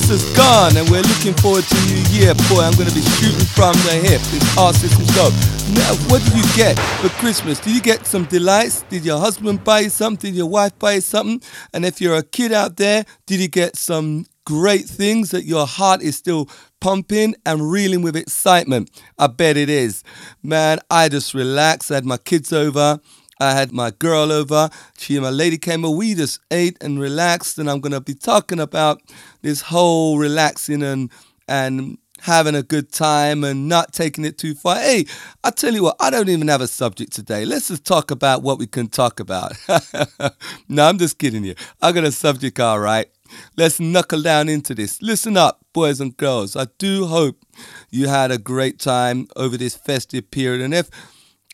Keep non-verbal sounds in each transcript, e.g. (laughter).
Christmas is gone and we're looking forward to New Year. Boy, I'm to be shooting from the hip. It's our system go. Now, what did you get for Christmas? Did you get some delights? Did your husband buy you something? Did your wife buy you something? And if you're a kid out there, did you get some great things that your heart is still pumping and reeling with excitement? I bet it is. Man, I just relaxed. I had my kids over. I had my girl over. She and my lady came over. We just ate and relaxed. And I'm going to be talking about this whole relaxing and, and having a good time and not taking it too far. Hey, I tell you what, I don't even have a subject today. Let's just talk about what we can talk about. (laughs) no, I'm just kidding you. I got a subject, all right. Let's knuckle down into this. Listen up, boys and girls. I do hope you had a great time over this festive period. And if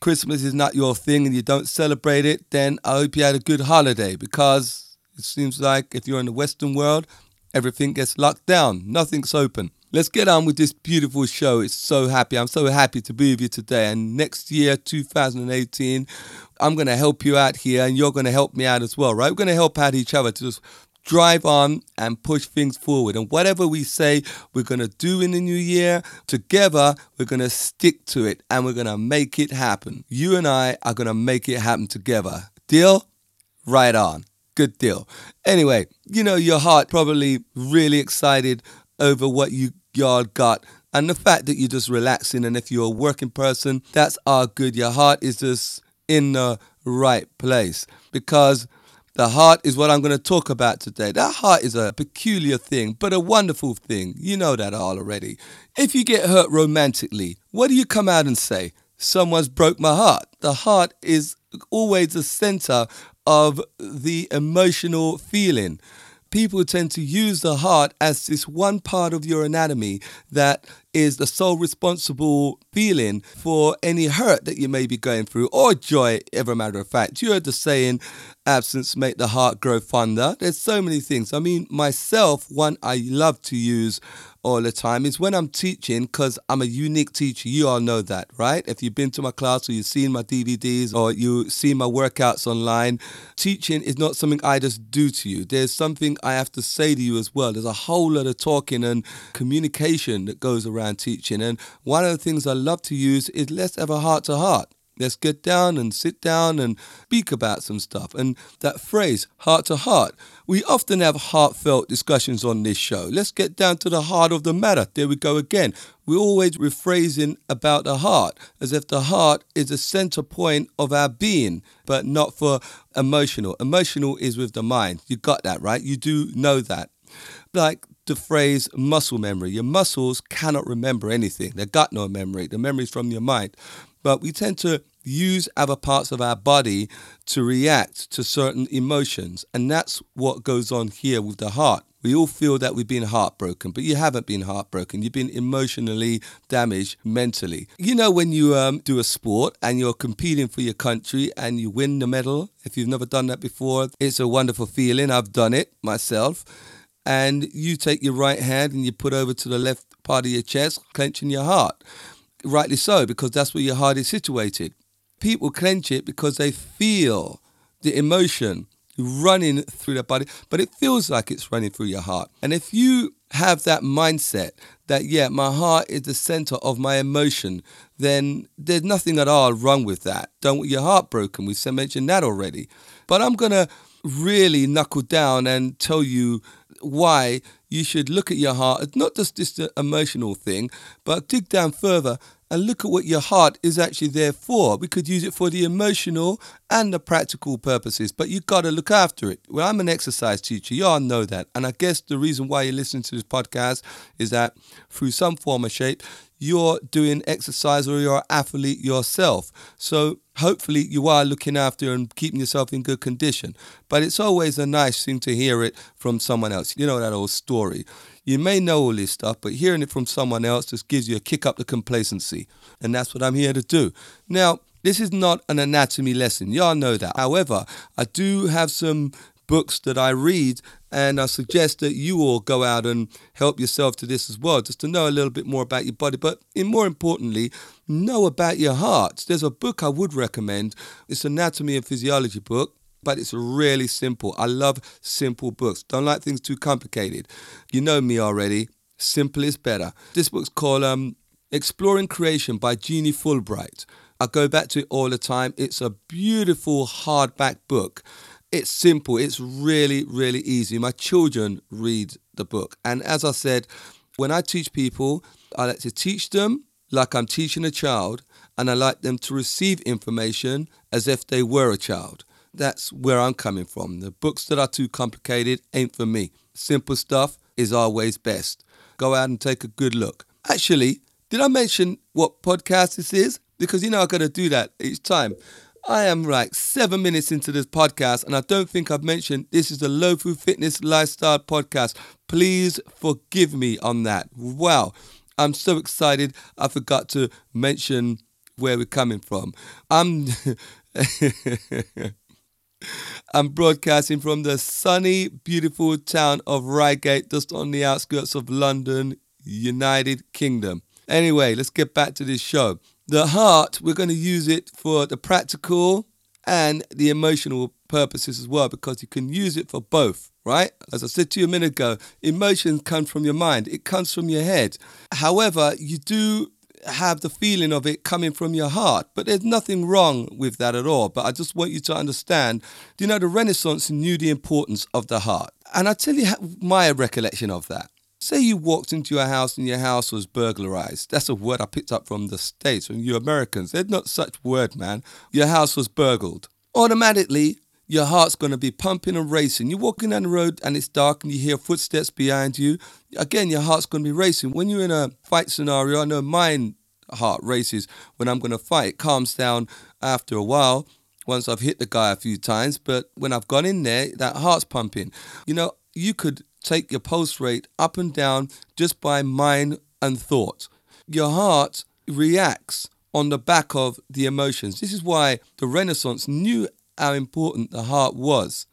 Christmas is not your thing and you don't celebrate it, then I hope you had a good holiday because it seems like if you're in the Western world, everything gets locked down, nothing's open. Let's get on with this beautiful show. It's so happy. I'm so happy to be with you today. And next year, 2018, I'm going to help you out here and you're going to help me out as well, right? We're going to help out each other to just drive on and push things forward. And whatever we say we're going to do in the new year, together, we're going to stick to it and we're going to make it happen. You and I are going to make it happen together. Deal? Right on. Good deal. Anyway, you know, your heart probably really excited over what you y'all got and the fact that you're just relaxing and if you're a working person that's all good your heart is just in the right place because the heart is what I'm going to talk about today. That heart is a peculiar thing, but a wonderful thing. You know that all already. If you get hurt romantically, what do you come out and say? Someone's broke my heart. The heart is always the center of the emotional feeling people tend to use the heart as this one part of your anatomy that is the sole responsible feeling for any hurt that you may be going through or joy, ever matter of fact. You heard the saying, absence make the heart grow fonder. There's so many things. I mean, myself, one I love to use all the time is when I'm teaching, because I'm a unique teacher. You all know that, right? If you've been to my class or you've seen my DVDs or you see my workouts online, teaching is not something I just do to you. There's something I have to say to you as well. There's a whole lot of talking and communication that goes around teaching. And one of the things I love to use is let's have a heart to heart. Let's get down and sit down and speak about some stuff. And that phrase, heart to heart, we often have heartfelt discussions on this show. Let's get down to the heart of the matter. There we go again. We're always rephrasing about the heart as if the heart is the center point of our being, but not for emotional. Emotional is with the mind. You got that, right? You do know that. Like the phrase muscle memory. Your muscles cannot remember anything. They've got no memory. The memory is from your mind but we tend to use other parts of our body to react to certain emotions. And that's what goes on here with the heart. We all feel that we've been heartbroken, but you haven't been heartbroken. You've been emotionally damaged mentally. You know, when you um, do a sport and you're competing for your country and you win the medal, if you've never done that before, it's a wonderful feeling. I've done it myself. And you take your right hand and you put over to the left part of your chest, clenching your heart rightly so, because that's where your heart is situated. People clench it because they feel the emotion running through their body, but it feels like it's running through your heart. And if you have that mindset that, yeah, my heart is the center of my emotion, then there's nothing at all wrong with that. Don't want your heart broken. We've mentioned that already. But I'm going to really knuckle down and tell you why you should look at your heart. It's not just this uh, emotional thing, but dig down further and look at what your heart is actually there for. We could use it for the emotional and the practical purposes, but you've got to look after it. Well, I'm an exercise teacher. You all know that. And I guess the reason why you're listening to this podcast is that through some form or shape, you're doing exercise or you're an athlete yourself. So hopefully you are looking after and keeping yourself in good condition. But it's always a nice thing to hear it from someone else. You know that old story. You may know all this stuff, but hearing it from someone else just gives you a kick up the complacency. And that's what I'm here to do. Now, this is not an anatomy lesson. Y'all know that. However, I do have some books that I read, and I suggest that you all go out and help yourself to this as well, just to know a little bit more about your body, but more importantly, know about your heart. There's a book I would recommend. It's an anatomy and physiology book but it's really simple. I love simple books. Don't like things too complicated. You know me already. Simple is better. This book's called um, Exploring Creation by Jeannie Fulbright. I go back to it all the time. It's a beautiful hardback book. It's simple. It's really, really easy. My children read the book. And as I said, when I teach people, I like to teach them like I'm teaching a child, and I like them to receive information as if they were a child. That's where I'm coming from. The books that are too complicated ain't for me. Simple stuff is always best. Go out and take a good look. Actually, did I mention what podcast this is? Because you know I gotta do that each time. I am like seven minutes into this podcast, and I don't think I've mentioned this is a Low Fu Fitness Lifestyle podcast. Please forgive me on that. Wow, I'm so excited. I forgot to mention where we're coming from. I'm. (laughs) I'm broadcasting from the sunny, beautiful town of Reigate, just on the outskirts of London, United Kingdom. Anyway, let's get back to this show. The heart, we're going to use it for the practical and the emotional purposes as well because you can use it for both, right? As I said to you a minute ago, emotions come from your mind, it comes from your head. However, you do have the feeling of it coming from your heart, but there's nothing wrong with that at all. But I just want you to understand, do you know, the Renaissance knew the importance of the heart. And I tell you my recollection of that. Say you walked into your house and your house was burglarized. That's a word I picked up from the States, from you Americans. There's not such word, man. Your house was burgled. Automatically, your heart's going to be pumping and racing. You're walking down the road and it's dark and you hear footsteps behind you. Again, your heart's going to be racing. When you're in a fight scenario, I know mine heart races when I'm going to fight. It calms down after a while once I've hit the guy a few times, but when I've gone in there, that heart's pumping. You know, you could take your pulse rate up and down just by mind and thought. Your heart reacts on the back of the emotions. This is why the Renaissance knew how important the heart was.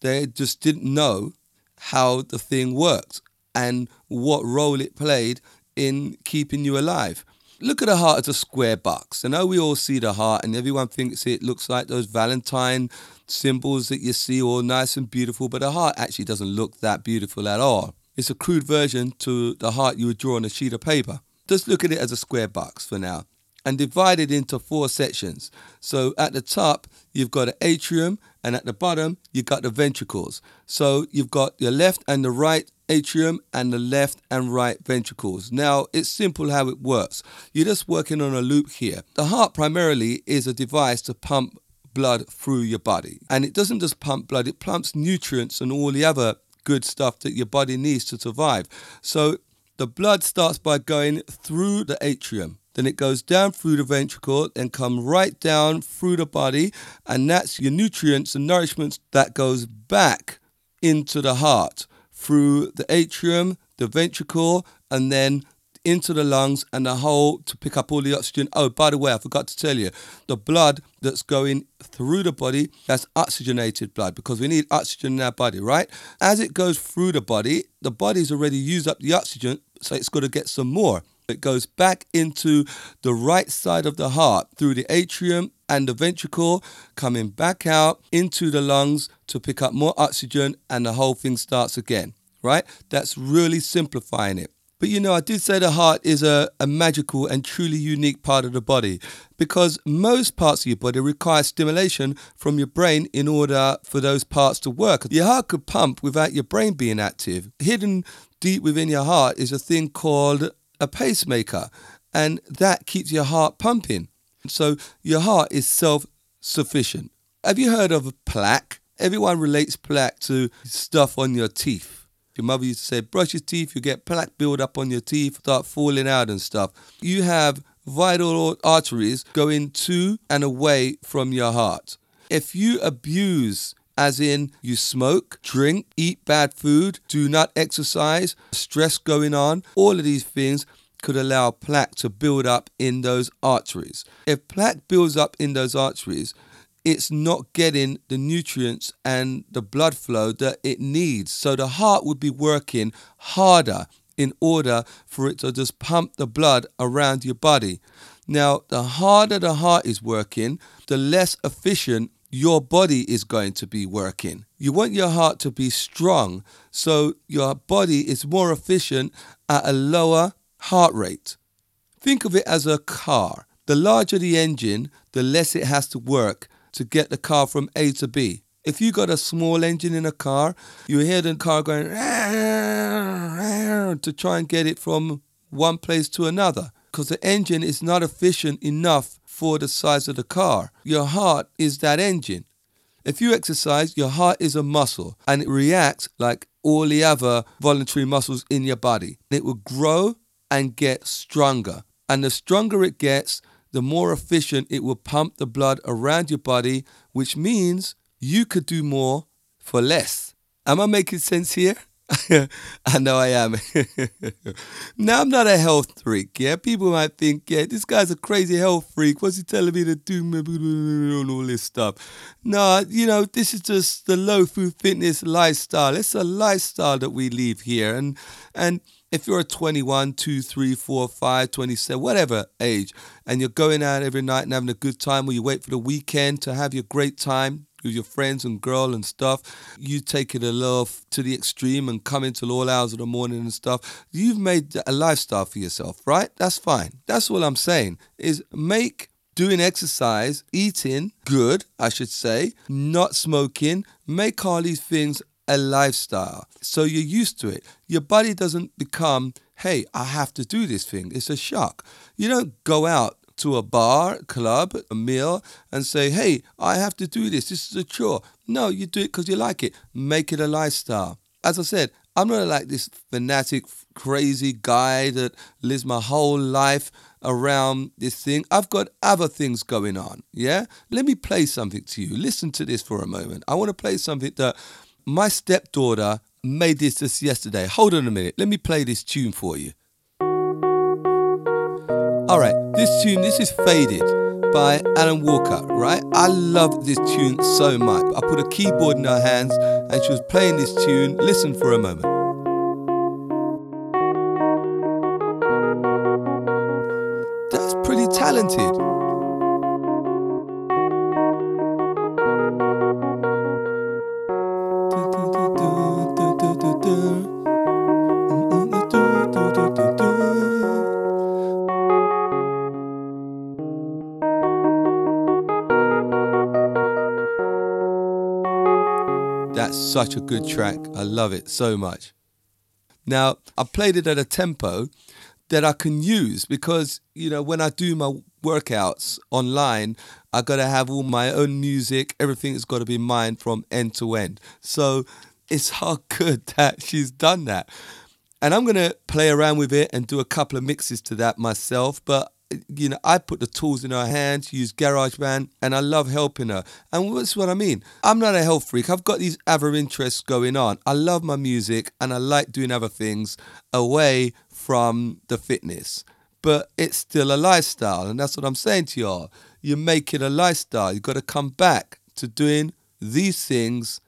They just didn't know how the thing worked and what role it played in keeping you alive. Look at the heart as a square box. I know we all see the heart, and everyone thinks it looks like those Valentine symbols that you see, all nice and beautiful, but the heart actually doesn't look that beautiful at all. It's a crude version to the heart you would draw on a sheet of paper. Just look at it as a square box for now and divide it into four sections. So at the top, you've got an atrium, and at the bottom, you've got the ventricles. So you've got your left and the right atrium and the left and right ventricles. Now, it's simple how it works. You're just working on a loop here. The heart primarily is a device to pump blood through your body. And it doesn't just pump blood, it pumps nutrients and all the other good stuff that your body needs to survive. So the blood starts by going through the atrium. Then it goes down through the ventricle and come right down through the body, and that's your nutrients and nourishments that goes back into the heart through the atrium, the ventricle, and then into the lungs and the whole to pick up all the oxygen. Oh, by the way, I forgot to tell you, the blood that's going through the body, that's oxygenated blood because we need oxygen in our body, right? As it goes through the body, the body's already used up the oxygen, so it's got to get some more. It goes back into the right side of the heart through the atrium and the ventricle, coming back out into the lungs to pick up more oxygen, and the whole thing starts again, right? That's really simplifying it. But you know, I did say the heart is a, a magical and truly unique part of the body because most parts of your body require stimulation from your brain in order for those parts to work. Your heart could pump without your brain being active. Hidden deep within your heart is a thing called a pacemaker, and that keeps your heart pumping. So your heart is self sufficient. Have you heard of plaque? Everyone relates plaque to stuff on your teeth. Your mother used to say, brush your teeth, you get plaque build up on your teeth, start falling out and stuff. You have vital arteries going to and away from your heart. If you abuse as in you smoke, drink, eat bad food, do not exercise, stress going on, all of these things could allow plaque to build up in those arteries. If plaque builds up in those arteries, it's not getting the nutrients and the blood flow that it needs. So the heart would be working harder in order for it to just pump the blood around your body. Now, the harder the heart is working, the less efficient your body is going to be working. You want your heart to be strong so your body is more efficient at a lower heart rate. Think of it as a car. The larger the engine, the less it has to work to get the car from A to B. If you got a small engine in a car, you hear the car going to try and get it from one place to another because the engine is not efficient enough for the size of the car. Your heart is that engine. If you exercise, your heart is a muscle and it reacts like all the other voluntary muscles in your body. It will grow and get stronger. And the stronger it gets, the more efficient it will pump the blood around your body, which means you could do more for less. Am I making sense here? (laughs) I know I am. (laughs) now, I'm not a health freak, yeah? People might think, yeah, this guy's a crazy health freak. What's he telling me to do? All this stuff. No, you know, this is just the Low Fu fitness lifestyle. It's a lifestyle that we live here. And, and, if you're a 21, 2, 3, 4, 5, 27, whatever age, and you're going out every night and having a good time, or you wait for the weekend to have your great time, with your friends and girl and stuff, you take it a little to the extreme and come into all hours of the morning and stuff. You've made a lifestyle for yourself, right? That's fine. That's all I'm saying is make doing exercise, eating good, I should say, not smoking, make all these things a lifestyle. So you're used to it. Your body doesn't become, hey, I have to do this thing. It's a shock. You don't go out to a bar, club, a meal, and say, hey, I have to do this. This is a chore. No, you do it because you like it. Make it a lifestyle. As I said, I'm not like this fanatic, crazy guy that lives my whole life around this thing. I've got other things going on. Yeah? Let me play something to you. Listen to this for a moment. I want to play something that my stepdaughter made this just yesterday. Hold on a minute. Let me play this tune for you. All right, this tune, this is Faded by Alan Walker, right? I love this tune so much. I put a keyboard in her hands and she was playing this tune. Listen for a moment. Such a good track. I love it so much. Now, I played it at a tempo that I can use because, you know, when I do my workouts online, I got to have all my own music. Everything's got to be mine from end to end. So it's (laughs) how good that she's done that. And I'm going to play around with it and do a couple of mixes to that myself. But you know, I put the tools in her hands, use GarageBand, and I love helping her. And that's what I mean. I'm not a health freak. I've got these other interests going on. I love my music and I like doing other things away from the fitness. But it's still a lifestyle. And that's what I'm saying to y'all. You make it a lifestyle. You've got to come back to doing these things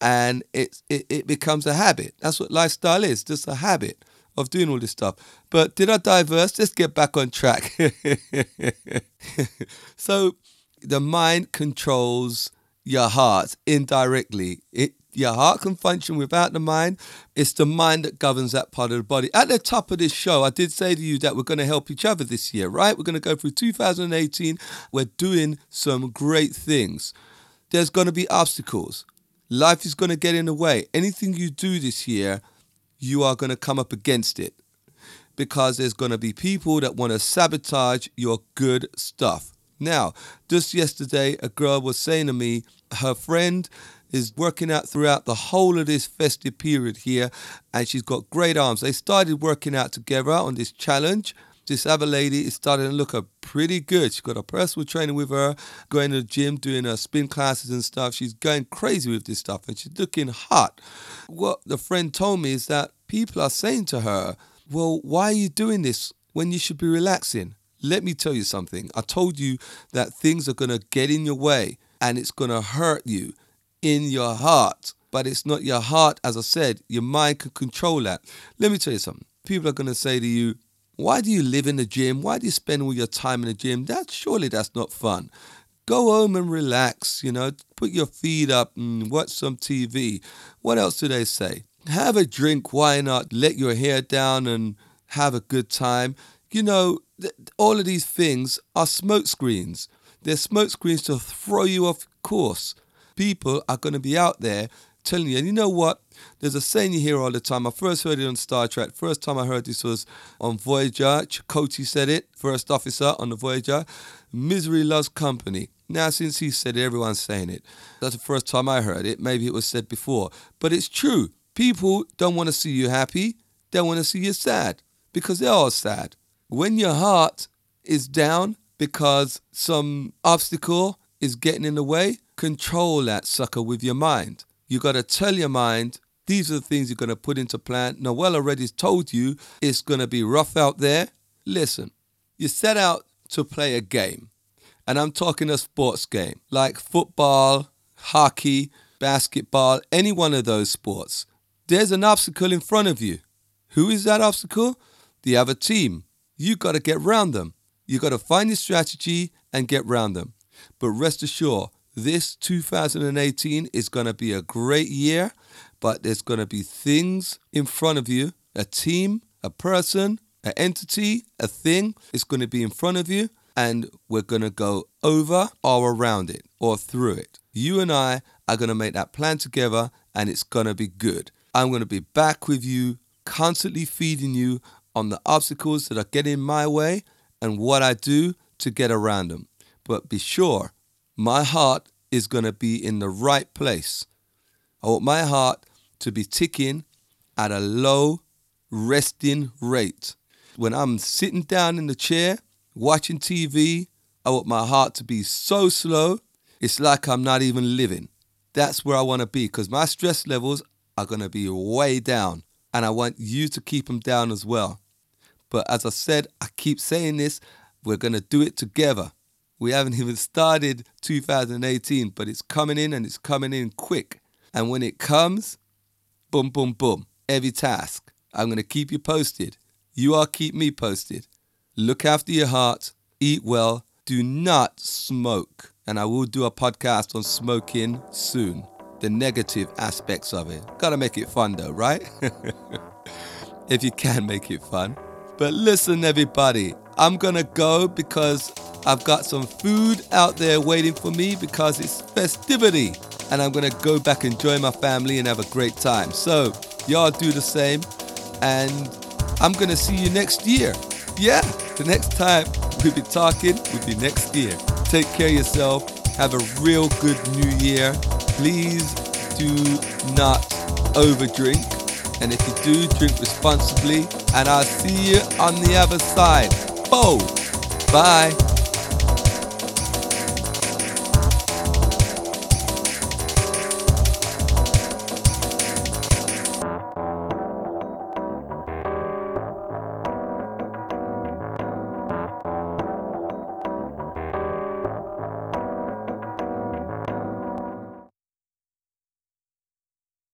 and it, it, it becomes a habit. That's what lifestyle is, just a habit of doing all this stuff. But did I diverse? Let's get back on track. (laughs) so the mind controls your heart indirectly. It your heart can function without the mind. It's the mind that governs that part of the body. At the top of this show, I did say to you that we're going to help each other this year, right? We're going to go through 2018. We're doing some great things. There's going to be obstacles. Life is going to get in the way. Anything you do this year, you are going to come up against it because there's going to be people that want to sabotage your good stuff. Now, just yesterday, a girl was saying to me, her friend is working out throughout the whole of this festive period here, and she's got great arms. They started working out together on this challenge. This other lady is starting to look pretty good. She's got a personal trainer with her, going to the gym, doing her spin classes and stuff. She's going crazy with this stuff, and she's looking hot. What the friend told me is that people are saying to her, Well, why are you doing this when you should be relaxing? Let me tell you something. I told you that things are going to get in your way and it's going to hurt you in your heart. But it's not your heart, as I said, your mind can control that. Let me tell you something. People are going to say to you, why do you live in the gym? Why do you spend all your time in the gym? That surely that's not fun. Go home and relax, you know, put your feet up and watch some TV. What else do they say? Have a drink, why not? Let your hair down and have a good time. You know, th- all of these things are smoke screens. They're smoke screens to throw you off course. People are going to be out there telling you, and you know what? There's a saying you hear all the time. I first heard it on Star Trek. First time I heard this was on Voyager. Chakotay said it, first officer on the Voyager. Misery loves company. Now, since he said it, everyone's saying it. That's the first time I heard it. Maybe it was said before. But it's true. People don't want to see you happy. They want to see you sad because they're all sad. When your heart is down because some obstacle is getting in the way, control that sucker with your mind. You got to tell your mind these are the things you're going to put into plan. Noél already told you it's going to be rough out there. Listen, you set out to play a game, and I'm talking a sports game like football, hockey, basketball, any one of those sports. There's an obstacle in front of you. Who is that obstacle? The other team. You got to get round them. You got to find your strategy and get round them. But rest assured, this 2018 is going to be a great year, but there's going to be things in front of you a team, a person, an entity, a thing is going to be in front of you, and we're going to go over or around it or through it. You and I are going to make that plan together, and it's going to be good. I'm going to be back with you, constantly feeding you on the obstacles that are getting in my way and what I do to get around them. But be sure my heart is going to be in the right place. I want my heart to be ticking at a low resting rate. When I'm sitting down in the chair watching TV, I want my heart to be so slow, it's like I'm not even living. That's where I want to be because my stress levels are going to be way down. And I want you to keep them down as well. But as I said, I keep saying this, we're going to do it together. We haven't even started 2018, but it's coming in and it's coming in quick. And when it comes, boom, boom, boom, every task. I'm going to keep you posted. You are keep me posted. Look after your heart, eat well, do not smoke. And I will do a podcast on smoking soon. The negative aspects of it. Gotta make it fun though, right? (laughs) if you can make it fun. But listen, everybody, I'm gonna go because I've got some food out there waiting for me because it's festivity. And I'm going to go back and join my family and have a great time. So, y'all do the same. And I'm going to see you next year. Yeah, the next time we'll be talking will be next year. Take care of yourself. Have a real good new year. Please do not overdrink. And if you do, drink responsibly. And I'll see you on the other side. Bo. Bye.